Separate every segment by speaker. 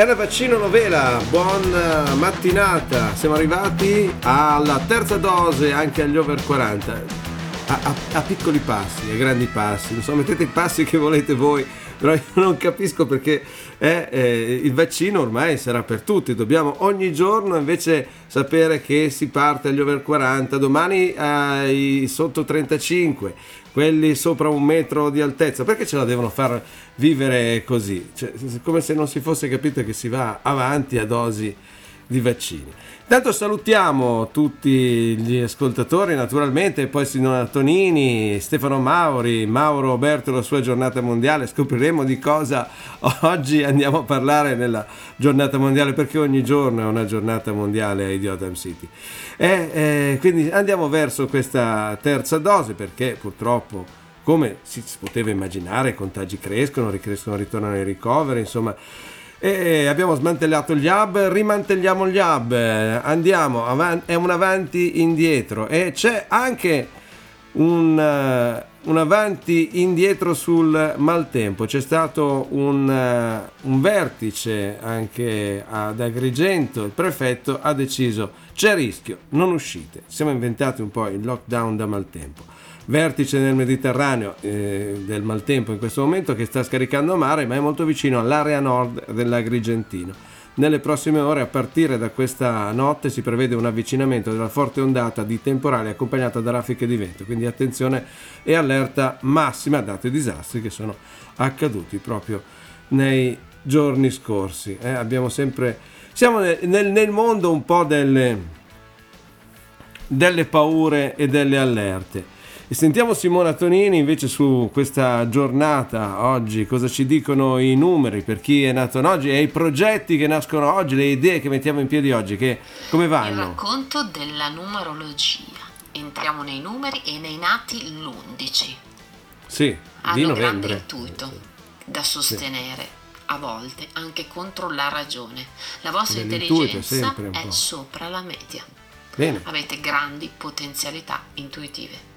Speaker 1: Era Vaccino Novela, buona mattinata. Siamo arrivati alla terza dose anche agli over 40. A, a, a piccoli passi, a grandi passi. Non so, mettete i passi che volete voi però io non capisco perché eh, eh, il vaccino ormai sarà per tutti, dobbiamo ogni giorno invece sapere che si parte agli over 40, domani ai sotto 35, quelli sopra un metro di altezza, perché ce la devono far vivere così? Cioè, come se non si fosse capito che si va avanti a dosi di vaccini. Intanto salutiamo tutti gli ascoltatori naturalmente, poi Simona Tonini, Stefano Mauri, Mauro Roberto la sua giornata mondiale, scopriremo di cosa oggi andiamo a parlare nella giornata mondiale perché ogni giorno è una giornata mondiale a Idiotam City. E, eh, quindi andiamo verso questa terza dose perché purtroppo come si poteva immaginare i contagi crescono, ricrescono, ritornano i ricoveri, insomma e abbiamo smantellato gli hub, rimantelliamo gli hub, andiamo avanti, è un avanti indietro. E c'è anche un, uh, un avanti indietro sul maltempo, c'è stato un, uh, un vertice anche ad Agrigento, il prefetto ha deciso c'è rischio, non uscite, siamo inventati un po' il lockdown da maltempo vertice nel Mediterraneo eh, del maltempo in questo momento che sta scaricando mare, ma è molto vicino all'area nord dell'Agrigentino. Nelle prossime ore, a partire da questa notte, si prevede un avvicinamento della forte ondata di temporale accompagnata da raffiche di vento, quindi attenzione e allerta massima dati i disastri che sono accaduti proprio nei giorni scorsi. Eh, abbiamo sempre, siamo nel, nel mondo un po' delle, delle paure e delle allerte. E sentiamo Simona Tonini invece su questa giornata oggi, cosa ci dicono i numeri per chi è nato oggi e i progetti che nascono oggi, le idee che mettiamo in piedi oggi, che come vanno?
Speaker 2: Il racconto della numerologia. Entriamo nei numeri e nei nati l'11.
Speaker 1: Sì,
Speaker 2: Hanno
Speaker 1: di
Speaker 2: un
Speaker 1: novembre.
Speaker 2: grande intuito da sostenere. A volte anche contro la ragione. La vostra intelligenza è sopra la media.
Speaker 1: Bene,
Speaker 2: Avete grandi potenzialità intuitive.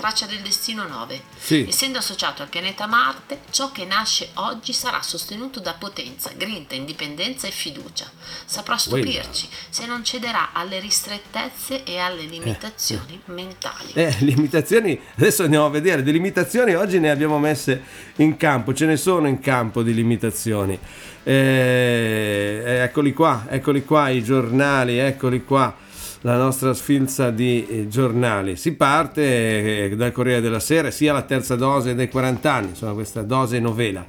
Speaker 2: Traccia del destino 9.
Speaker 1: Sì.
Speaker 2: Essendo associato al pianeta Marte, ciò che nasce oggi sarà sostenuto da potenza, grinta, indipendenza e fiducia. Saprà stupirci se non cederà alle ristrettezze e alle limitazioni mentali.
Speaker 1: Eh, limitazioni, adesso andiamo a vedere, di limitazioni oggi ne abbiamo messe in campo, ce ne sono in campo di limitazioni. Eh, eccoli qua, eccoli qua i giornali, eccoli qua la nostra sfilza di eh, giornali. Si parte eh, dal Corriere della Sera, sia la terza dose dei 40 anni, insomma questa dose novela.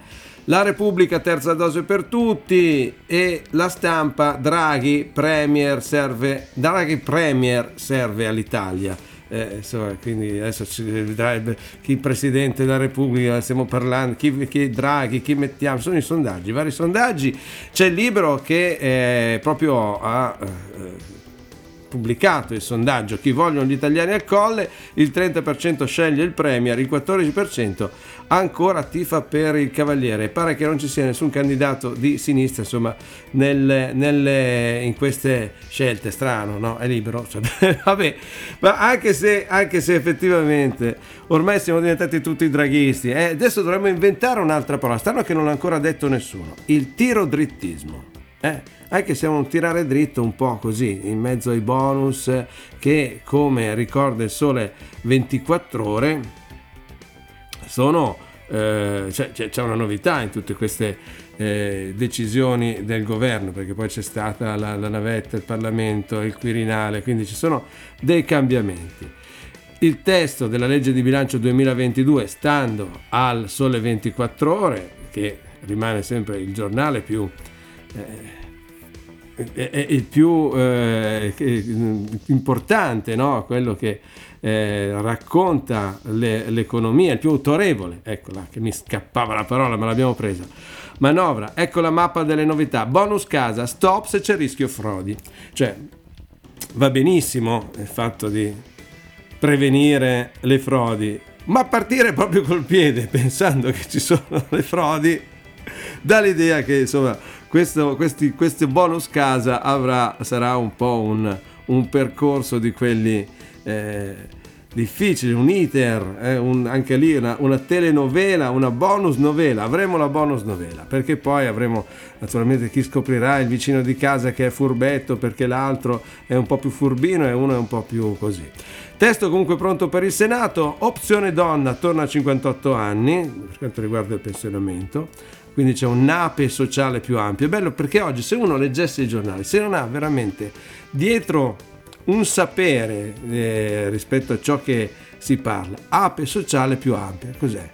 Speaker 1: La Repubblica terza dose per tutti e la stampa Draghi Premier serve, Draghi Premier serve all'Italia. Eh, insomma, quindi adesso ci chi presidente della Repubblica, stiamo parlando, chi, chi Draghi, chi mettiamo, sono i sondaggi, vari sondaggi. C'è il libro che eh, proprio ha eh, pubblicato il sondaggio chi vogliono gli italiani al colle, il 30% sceglie il Premier, il 14% ancora tifa per il Cavaliere. Pare che non ci sia nessun candidato di sinistra, insomma, nelle- nelle- in queste scelte. Strano, no? È libero. Cioè, vabbè, ma anche se, anche se effettivamente ormai siamo diventati tutti draghisti, eh, adesso dovremmo inventare un'altra parola. Strano che non l'ha ancora detto nessuno. Il tiro drittismo. Eh, anche se è un tirare dritto un po' così, in mezzo ai bonus che, come ricorda il sole 24 ore, sono, eh, c'è, c'è- una novità in tutte queste eh, decisioni del governo, perché poi c'è stata la, la navetta, il Parlamento, il Quirinale, quindi ci sono dei cambiamenti. Il testo della legge di bilancio 2022, stando al sole 24 ore, che rimane sempre il giornale più è il più eh, importante, no? quello che eh, racconta le, l'economia, il più autorevole, eccola che mi scappava la parola, ma l'abbiamo presa. Manovra, ecco la mappa delle novità. Bonus casa, stop se c'è rischio frodi. Cioè, va benissimo il fatto di prevenire le frodi, ma partire proprio col piede pensando che ci sono le frodi dà l'idea che insomma questo, questi, questo bonus casa avrà, sarà un po' un, un percorso di quelli eh, difficili, un iter, eh, un, anche lì una, una, telenovela, una bonus novela, avremo la bonus novela, perché poi avremo naturalmente chi scoprirà il vicino di casa che è furbetto perché l'altro è un po' più furbino e uno è un po' più così. Testo comunque pronto per il Senato, opzione donna torna a 58 anni per quanto riguarda il pensionamento quindi c'è un nape sociale più ampio. È bello perché oggi se uno leggesse i giornali, se non ha veramente dietro un sapere eh, rispetto a ciò che si parla, ape sociale più ampia, cos'è?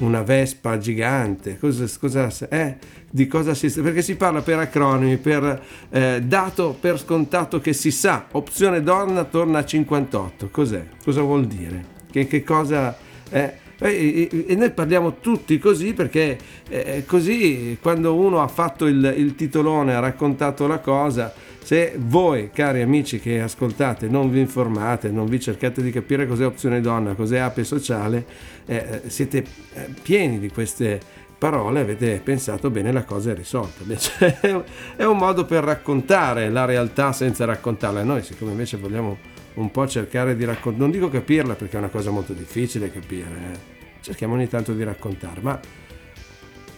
Speaker 1: Una vespa gigante, cosa, cosa eh? di cosa si perché si parla per acronimi, per eh, dato per scontato che si sa, opzione donna torna a 58, cos'è? Cosa vuol dire? Che, che cosa è? Eh? E, e, noi parliamo tutti così perché eh, così quando uno ha fatto il, il titolone, ha raccontato la cosa, se voi cari amici che ascoltate non vi informate, non vi cercate di capire cos'è opzione donna, cos'è ape sociale, eh, siete eh, pieni di queste parole, avete pensato bene la cosa è risolta. Invece è un modo per raccontare la realtà senza raccontarla. Noi siccome invece vogliamo un po' cercare di raccontare, non dico capirla perché è una cosa molto difficile capire, eh. Cerchiamo ogni tanto di raccontare, ma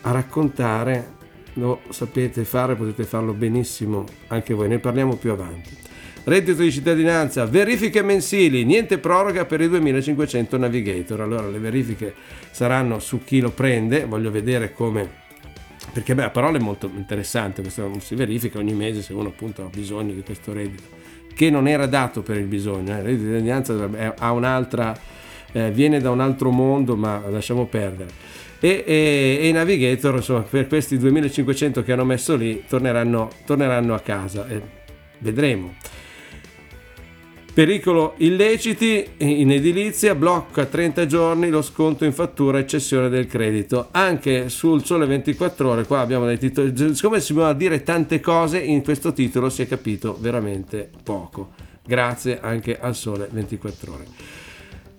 Speaker 1: a raccontare lo sapete fare, potete farlo benissimo anche voi, ne parliamo più avanti. Reddito di cittadinanza, verifiche mensili, niente proroga per i 2500 navigator. Allora le verifiche saranno su chi lo prende, voglio vedere come perché beh, la parola è molto interessante, questo si verifica ogni mese se uno appunto ha bisogno di questo reddito che non era dato per il bisogno. Eh. Il reddito di cittadinanza ha un'altra, eh, viene da un altro mondo, ma lasciamo perdere. E, e, e, i navigator, insomma, per questi 2500 che hanno messo lì, torneranno, torneranno a casa. Eh, vedremo. Pericolo illeciti in edilizia, blocca 30 giorni lo sconto in fattura e cessione del credito. Anche sul Sole 24 ore, qua abbiamo dei titoli, siccome si a dire tante cose in questo titolo si è capito veramente poco. Grazie anche al Sole 24 ore.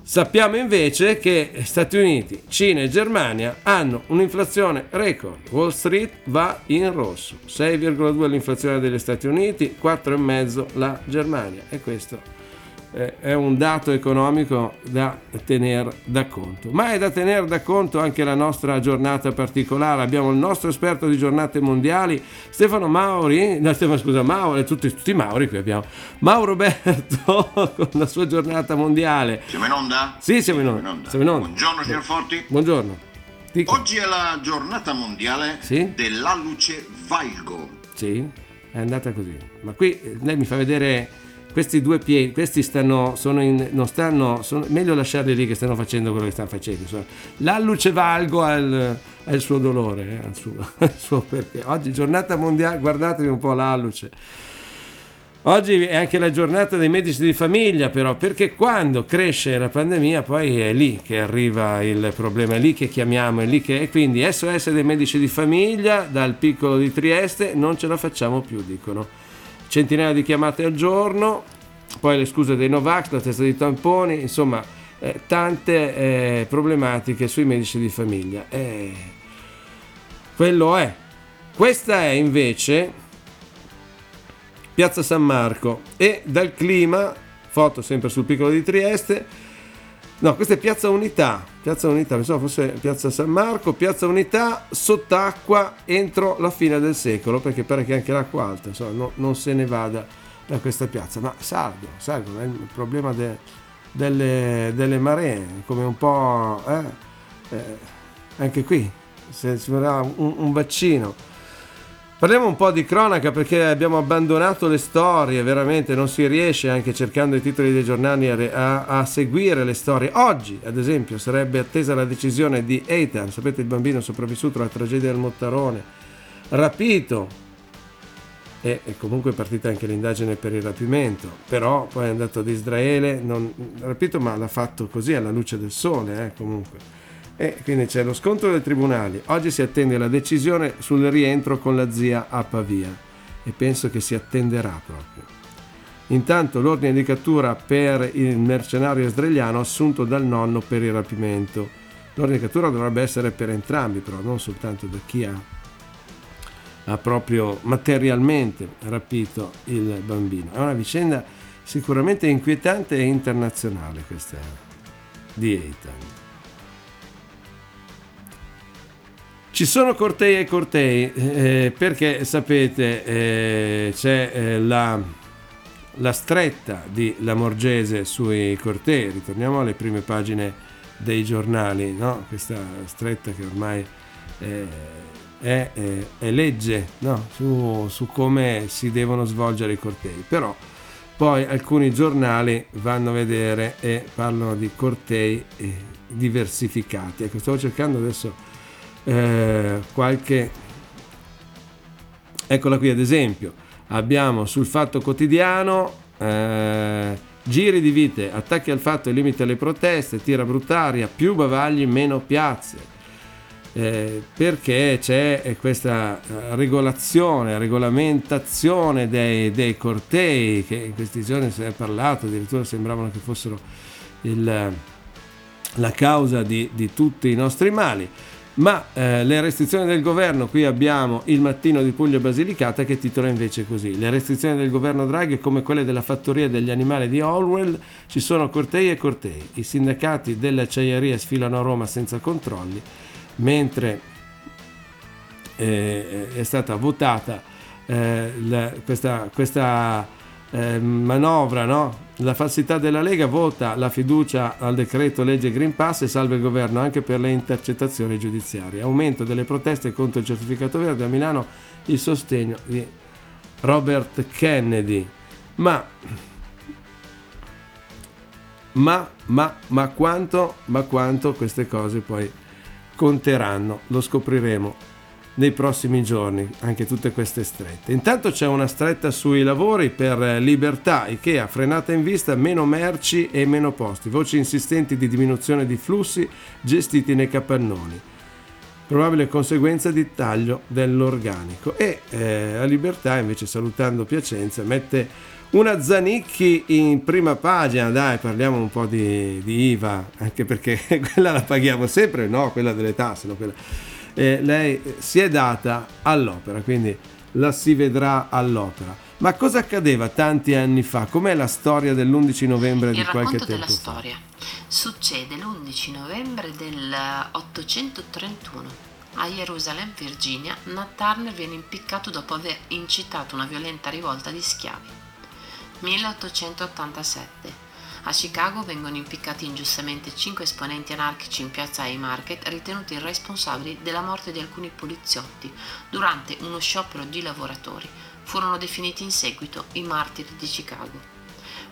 Speaker 1: Sappiamo invece che Stati Uniti, Cina e Germania hanno un'inflazione record. Wall Street va in rosso. 6,2 l'inflazione degli Stati Uniti, 4,5 la Germania. E questo è un dato economico da tenere da conto. Ma è da tenere da conto anche la nostra giornata particolare. Abbiamo il nostro esperto di giornate mondiali, Stefano Mauri, no, Stefano, scusa, Mauro, tutti, tutti Mauri qui abbiamo. Mauro Berto con la sua giornata mondiale.
Speaker 3: Siamo in onda?
Speaker 1: Sì, siamo in onda. Siamo in onda.
Speaker 3: Buongiorno signor Forti.
Speaker 1: Buongiorno.
Speaker 3: Dico. Oggi è la giornata mondiale
Speaker 1: sì?
Speaker 3: dell'alluce valgo.
Speaker 1: Sì, è andata così. Ma qui lei mi fa vedere questi due piedi, questi stanno, sono in, non stanno, sono, meglio lasciarli lì che stanno facendo quello che stanno facendo. Insomma. L'alluce valgo ha il, il, suo dolore, eh, il, suo, il suo perché. Oggi giornata mondiale, guardatevi un po' l'alluce. Oggi è anche la giornata dei medici di famiglia, però, perché quando cresce la pandemia poi è lì che arriva il problema, è lì che chiamiamo, è lì che... E quindi SOS dei medici di famiglia, dal piccolo di Trieste, non ce la facciamo più, dicono centinaia di chiamate al giorno, poi le scuse dei Novax, la testa di tamponi, insomma eh, tante eh, problematiche sui medici di famiglia. Eh, quello è. Questa è invece Piazza San Marco e dal clima, foto sempre sul piccolo di Trieste, No, questa è Piazza Unità, Piazza Unità, pensavo fosse Piazza San Marco, Piazza Unità sott'acqua entro la fine del secolo, perché pare che anche l'acqua alta, insomma, no, non se ne vada da questa piazza, ma salgo, salgo, è il problema de, delle, delle, maree, come un po', eh, eh, anche qui, se si vorrà un, un vaccino Parliamo un po' di cronaca perché abbiamo abbandonato le storie, veramente non si riesce anche cercando i titoli dei giornali a, a seguire le storie. Oggi, ad esempio, sarebbe attesa la decisione di Eitan, sapete il bambino sopravvissuto alla tragedia del Mottarone, rapito e, e comunque è partita anche l'indagine per il rapimento, però poi è andato ad Israele, non, rapito ma l'ha fatto così alla luce del sole eh, comunque. E quindi c'è lo scontro dei tribunali, oggi si attende la decisione sul rientro con la zia a Pavia e penso che si attenderà proprio. Intanto l'ordine di cattura per il mercenario israeliano assunto dal nonno per il rapimento. L'ordine di cattura dovrebbe essere per entrambi, però non soltanto da chi ha ha proprio materialmente rapito il bambino. È una vicenda sicuramente inquietante e internazionale questa di Eitan. Ci sono cortei e cortei eh, perché sapete eh, c'è eh, la, la, stretta di Lamorgese sui cortei, ritorniamo alle prime pagine dei giornali, no? questa stretta che ormai è, è, è legge no? su, su come si devono svolgere i cortei, però poi alcuni giornali vanno a vedere e parlano di cortei eh, diversificati. Ecco, stavo cercando adesso eh, qualche... Eccola qui ad esempio, abbiamo sul Fatto Quotidiano eh, giri di vite, attacchi al fatto e limiti alle proteste, tira bruttaria, più bavagli, meno piazze eh, perché c'è questa eh, regolazione, regolamentazione dei, dei, cortei che in questi giorni si è parlato, addirittura sembravano che fossero il, la causa di, di, tutti i nostri mali. Ma eh, le restrizioni del governo, qui abbiamo il mattino di Puglia Basilicata che titola invece così: Le restrizioni del governo Draghi, come quelle della fattoria degli animali di Orwell, ci sono cortei e cortei. I sindacati delle acciaierie sfilano a Roma senza controlli mentre eh, è stata votata eh, la, questa, questa eh, manovra, no? la falsità della Lega vota la fiducia al decreto legge Green Pass e salva il governo anche per le intercettazioni giudiziarie. Aumento delle proteste contro il certificato verde a Milano, il sostegno di Robert Kennedy. Ma, ma, ma, ma, quanto, ma quanto queste cose poi conteranno, lo scopriremo nei prossimi giorni, anche tutte queste strette. Intanto c'è una stretta sui lavori per Libertà, Ikea, frenata in vista, meno merci e meno posti, voci insistenti di diminuzione di flussi gestiti nei capannoni. Probabile conseguenza di taglio dell'organico. E eh, la Libertà, invece, salutando Piacenza, mette una Zanicchi in prima pagina, dai, parliamo un po' di, di IVA, anche perché quella la paghiamo sempre, no, quella delle tasse, no, quella. Eh, lei si è data all'opera, quindi la si vedrà all'opera. Ma cosa accadeva tanti anni fa? Com'è la storia dell'11 novembre di qualche tempo fa?
Speaker 2: della storia succede l'11 novembre del 831. A Jerusalem, Virginia, Nat Turner viene impiccato dopo aver incitato una violenta rivolta di schiavi. 1887. A Chicago vengono impiccati ingiustamente cinque esponenti anarchici in piazza Haymarket ritenuti responsabili della morte di alcuni poliziotti durante uno sciopero di lavoratori. Furono definiti in seguito i martiri di Chicago.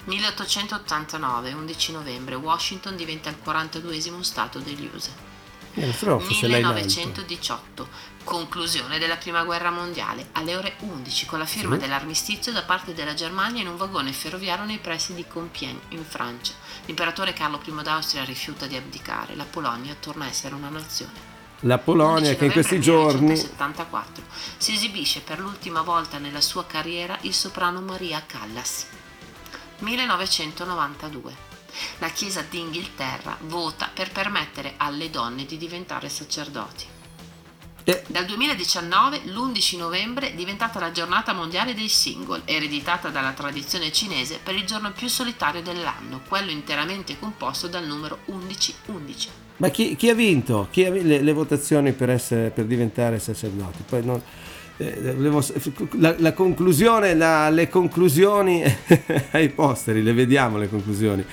Speaker 2: 1889, 11 novembre, Washington diventa il 42 Stato degli USA. 1918, conclusione della prima guerra mondiale, alle ore 11 con la firma sì. dell'armistizio da parte della Germania in un vagone ferroviario nei pressi di Compiègne, in Francia. L'imperatore Carlo I d'Austria rifiuta di abdicare, la Polonia torna a essere una nazione.
Speaker 1: La Polonia che in questi giorni
Speaker 2: 1974 si esibisce per l'ultima volta nella sua carriera il soprano Maria Callas. 1992 la Chiesa d'Inghilterra vota per permettere alle donne di diventare sacerdoti. Dal 2019 l'11 novembre è diventata la giornata mondiale dei single, ereditata dalla tradizione cinese per il giorno più solitario dell'anno, quello interamente composto dal numero 1111.
Speaker 1: Ma chi, chi ha vinto? Chi ha le, le, votazioni per, essere, per diventare sacerdoti? Poi non, eh, la, la, conclusione, la, le conclusioni ai posteri, le vediamo le conclusioni.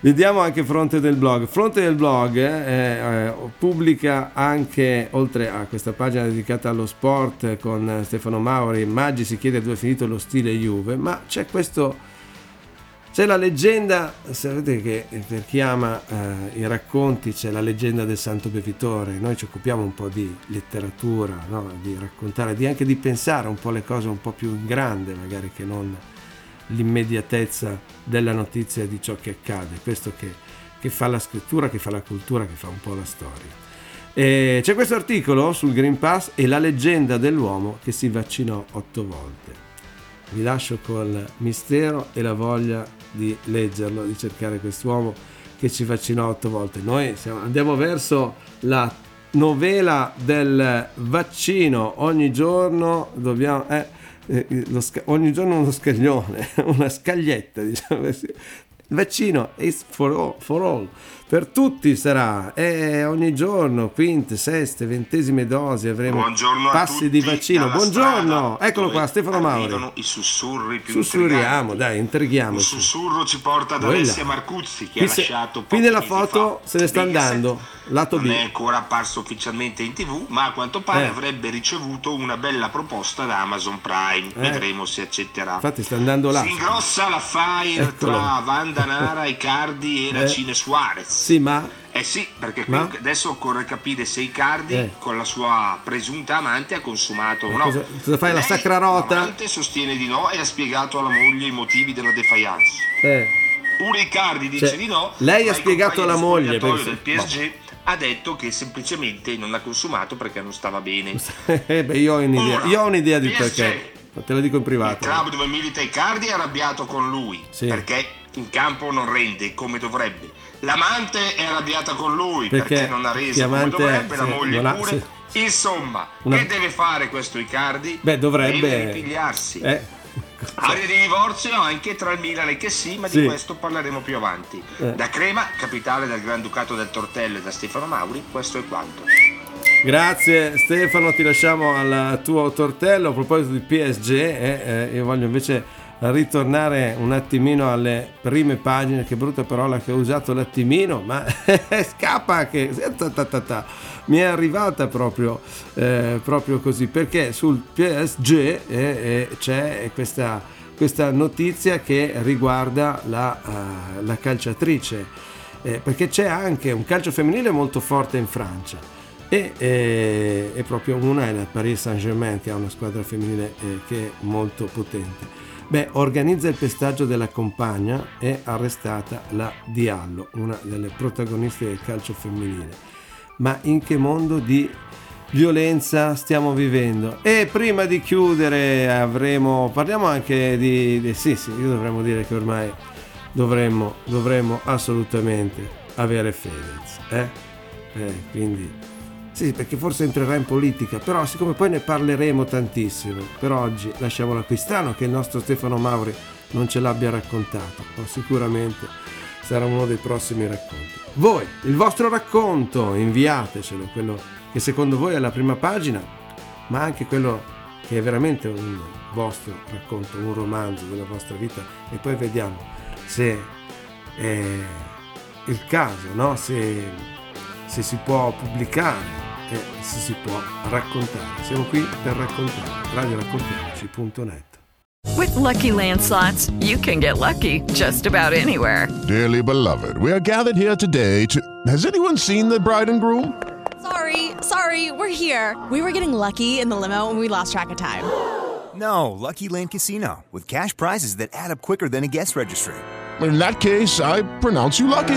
Speaker 1: Vediamo anche Fronte del Blog. Fronte del Blog eh, eh, pubblica anche, oltre a questa pagina dedicata allo sport con Stefano Mauri, Maggi si chiede dove è finito lo stile Juve, ma c'è questo C'è la leggenda, sapete che per chi ama eh, i racconti c'è la leggenda del Santo Bevitore, noi ci occupiamo un po' di letteratura, no? di raccontare, di anche di pensare un po' le cose un po' più in grande magari che non l'immediatezza della notizia di ciò che accade, questo che, che fa la scrittura, che fa la cultura, che fa un po' la storia. E c'è questo articolo sul Green Pass e la leggenda dell'uomo che si vaccinò otto volte. Vi lascio col mistero e la voglia di leggerlo, di cercare quest'uomo che ci vaccinò otto volte. Noi siamo, andiamo verso la novela del vaccino, ogni giorno dobbiamo... Eh, eh, sca- ogni giorno uno scaglione, una scaglietta, diciamo così. Il vaccino is for all, for all per tutti sarà e ogni giorno quinte, seste, ventesime dosi avremo
Speaker 4: Buongiorno
Speaker 1: passi di vaccino. Buongiorno, eccolo qua Stefano Mauri.
Speaker 4: I sussurri più
Speaker 1: Sussurriamo, dai, intrighiamoci.
Speaker 4: Un sussurro ci porta ad Alessia Marcuzzi che
Speaker 1: qui
Speaker 4: ha
Speaker 1: se,
Speaker 4: lasciato
Speaker 1: Qui nella foto
Speaker 4: fa.
Speaker 1: se ne sta andando, lato
Speaker 4: Non
Speaker 1: B.
Speaker 4: è ancora apparso ufficialmente in tv, ma a quanto pare
Speaker 1: Eh.
Speaker 4: avrebbe ricevuto una bella proposta da Amazon Prime.
Speaker 1: Eh.
Speaker 4: Vedremo se accetterà.
Speaker 1: Infatti sta andando là.
Speaker 4: Si ingrossa la fire
Speaker 1: Eccolo.
Speaker 4: tra Wanda Nara, Icardi e
Speaker 1: Eh.
Speaker 4: Racine Suarez.
Speaker 1: Sì, ma
Speaker 4: Eh sì, perché
Speaker 1: Ma?
Speaker 4: adesso occorre capire se Icardi
Speaker 1: Eh.
Speaker 4: con la sua presunta amante ha consumato o no.
Speaker 1: cosa- cosa fai, la
Speaker 4: Lei,
Speaker 1: sacra rota?
Speaker 4: L'amante sostiene di no e ha spiegato alla moglie i motivi della defiance.
Speaker 1: eh,
Speaker 4: Pure Icardi dice
Speaker 1: Cioè,
Speaker 4: di no.
Speaker 1: lei ha
Speaker 4: il
Speaker 1: spiegato alla moglie,
Speaker 4: spogliatoio
Speaker 1: perché-
Speaker 4: del PSG ha detto che semplicemente non ha consumato perché non stava bene.
Speaker 1: eh, beh, io ho un'idea,
Speaker 4: Ora,
Speaker 1: io ho un'idea di
Speaker 4: PSG.
Speaker 1: perché. Te lo dico in
Speaker 4: Il
Speaker 1: privato.
Speaker 4: club dove milita Icardi è arrabbiato con lui
Speaker 1: Sì.
Speaker 4: perché in campo non rende come dovrebbe. L'amante è arrabbiata con lui
Speaker 1: Perché
Speaker 4: perché, non ha reso come dovrebbe, la
Speaker 1: sì,
Speaker 4: moglie
Speaker 1: ha-
Speaker 4: pure.
Speaker 1: sì.
Speaker 4: Insomma,
Speaker 1: Una-
Speaker 4: che deve fare questo Icardi?
Speaker 1: Beh, dovrebbe
Speaker 4: Deve ripigliarsi.
Speaker 1: Eh,
Speaker 4: Aria di divorzio anche tra il Milan e che sì, ma
Speaker 1: Sì.
Speaker 4: di questo parleremo più avanti.
Speaker 1: Eh.
Speaker 4: Da Crema, capitale del Granducato del Tortello e da Stefano Mauri, questo è quanto.
Speaker 1: Grazie Stefano, ti lasciamo al tuo tortello. A proposito di PSG, eh, eh, io voglio invece ritornare un attimino alle prime pagine. Che brutta parola che ho usato, l'attimino, ma scappa che mi è arrivata proprio, eh, proprio così perché sul PSG eh, eh, c'è questa, questa notizia che riguarda la, eh, la calciatrice. eh, perché c'è anche un calcio femminile molto forte in Francia e, eh, proprio una è la Paris Saint-Germain che ha una squadra femminile che è molto potente. Beh, organizza il pestaggio della compagna e arrestata la Diallo, una delle protagoniste del calcio femminile. Ma in che mondo di violenza stiamo vivendo? E prima di chiudere avremo, parliamo anche di, di- sì sì, io dovremmo dire che ormai dovremmo, dovremmo assolutamente avere Fedez, eh? Eh, quindi sì, perché forse entrerà in politica, però siccome poi ne parleremo tantissimo, per oggi lasciamola qui. Strano che il nostro Stefano Mauri non ce l'abbia raccontato, ma sicuramente sarà uno dei prossimi racconti. Voi, il vostro racconto, inviatecelo, quello che secondo voi è la prima pagina, ma anche quello che è veramente un vostro racconto, un romanzo della vostra vita e poi vediamo se è il caso, no? se, se si può pubblicare e se si può raccontare. Siamo qui per raccontare. radioraccontiamoci.net
Speaker 5: With Lucky Land slots, you can get lucky just about anywhere.
Speaker 6: Dearly beloved, we are gathered here today to. Has anyone seen the bride and groom?
Speaker 7: Sorry, sorry, we're here. We were getting lucky in the limo and we lost track of time.
Speaker 8: No, Lucky Land Casino, with cash prizes that add up quicker than a guest registry.
Speaker 6: In that case, I pronounce you lucky.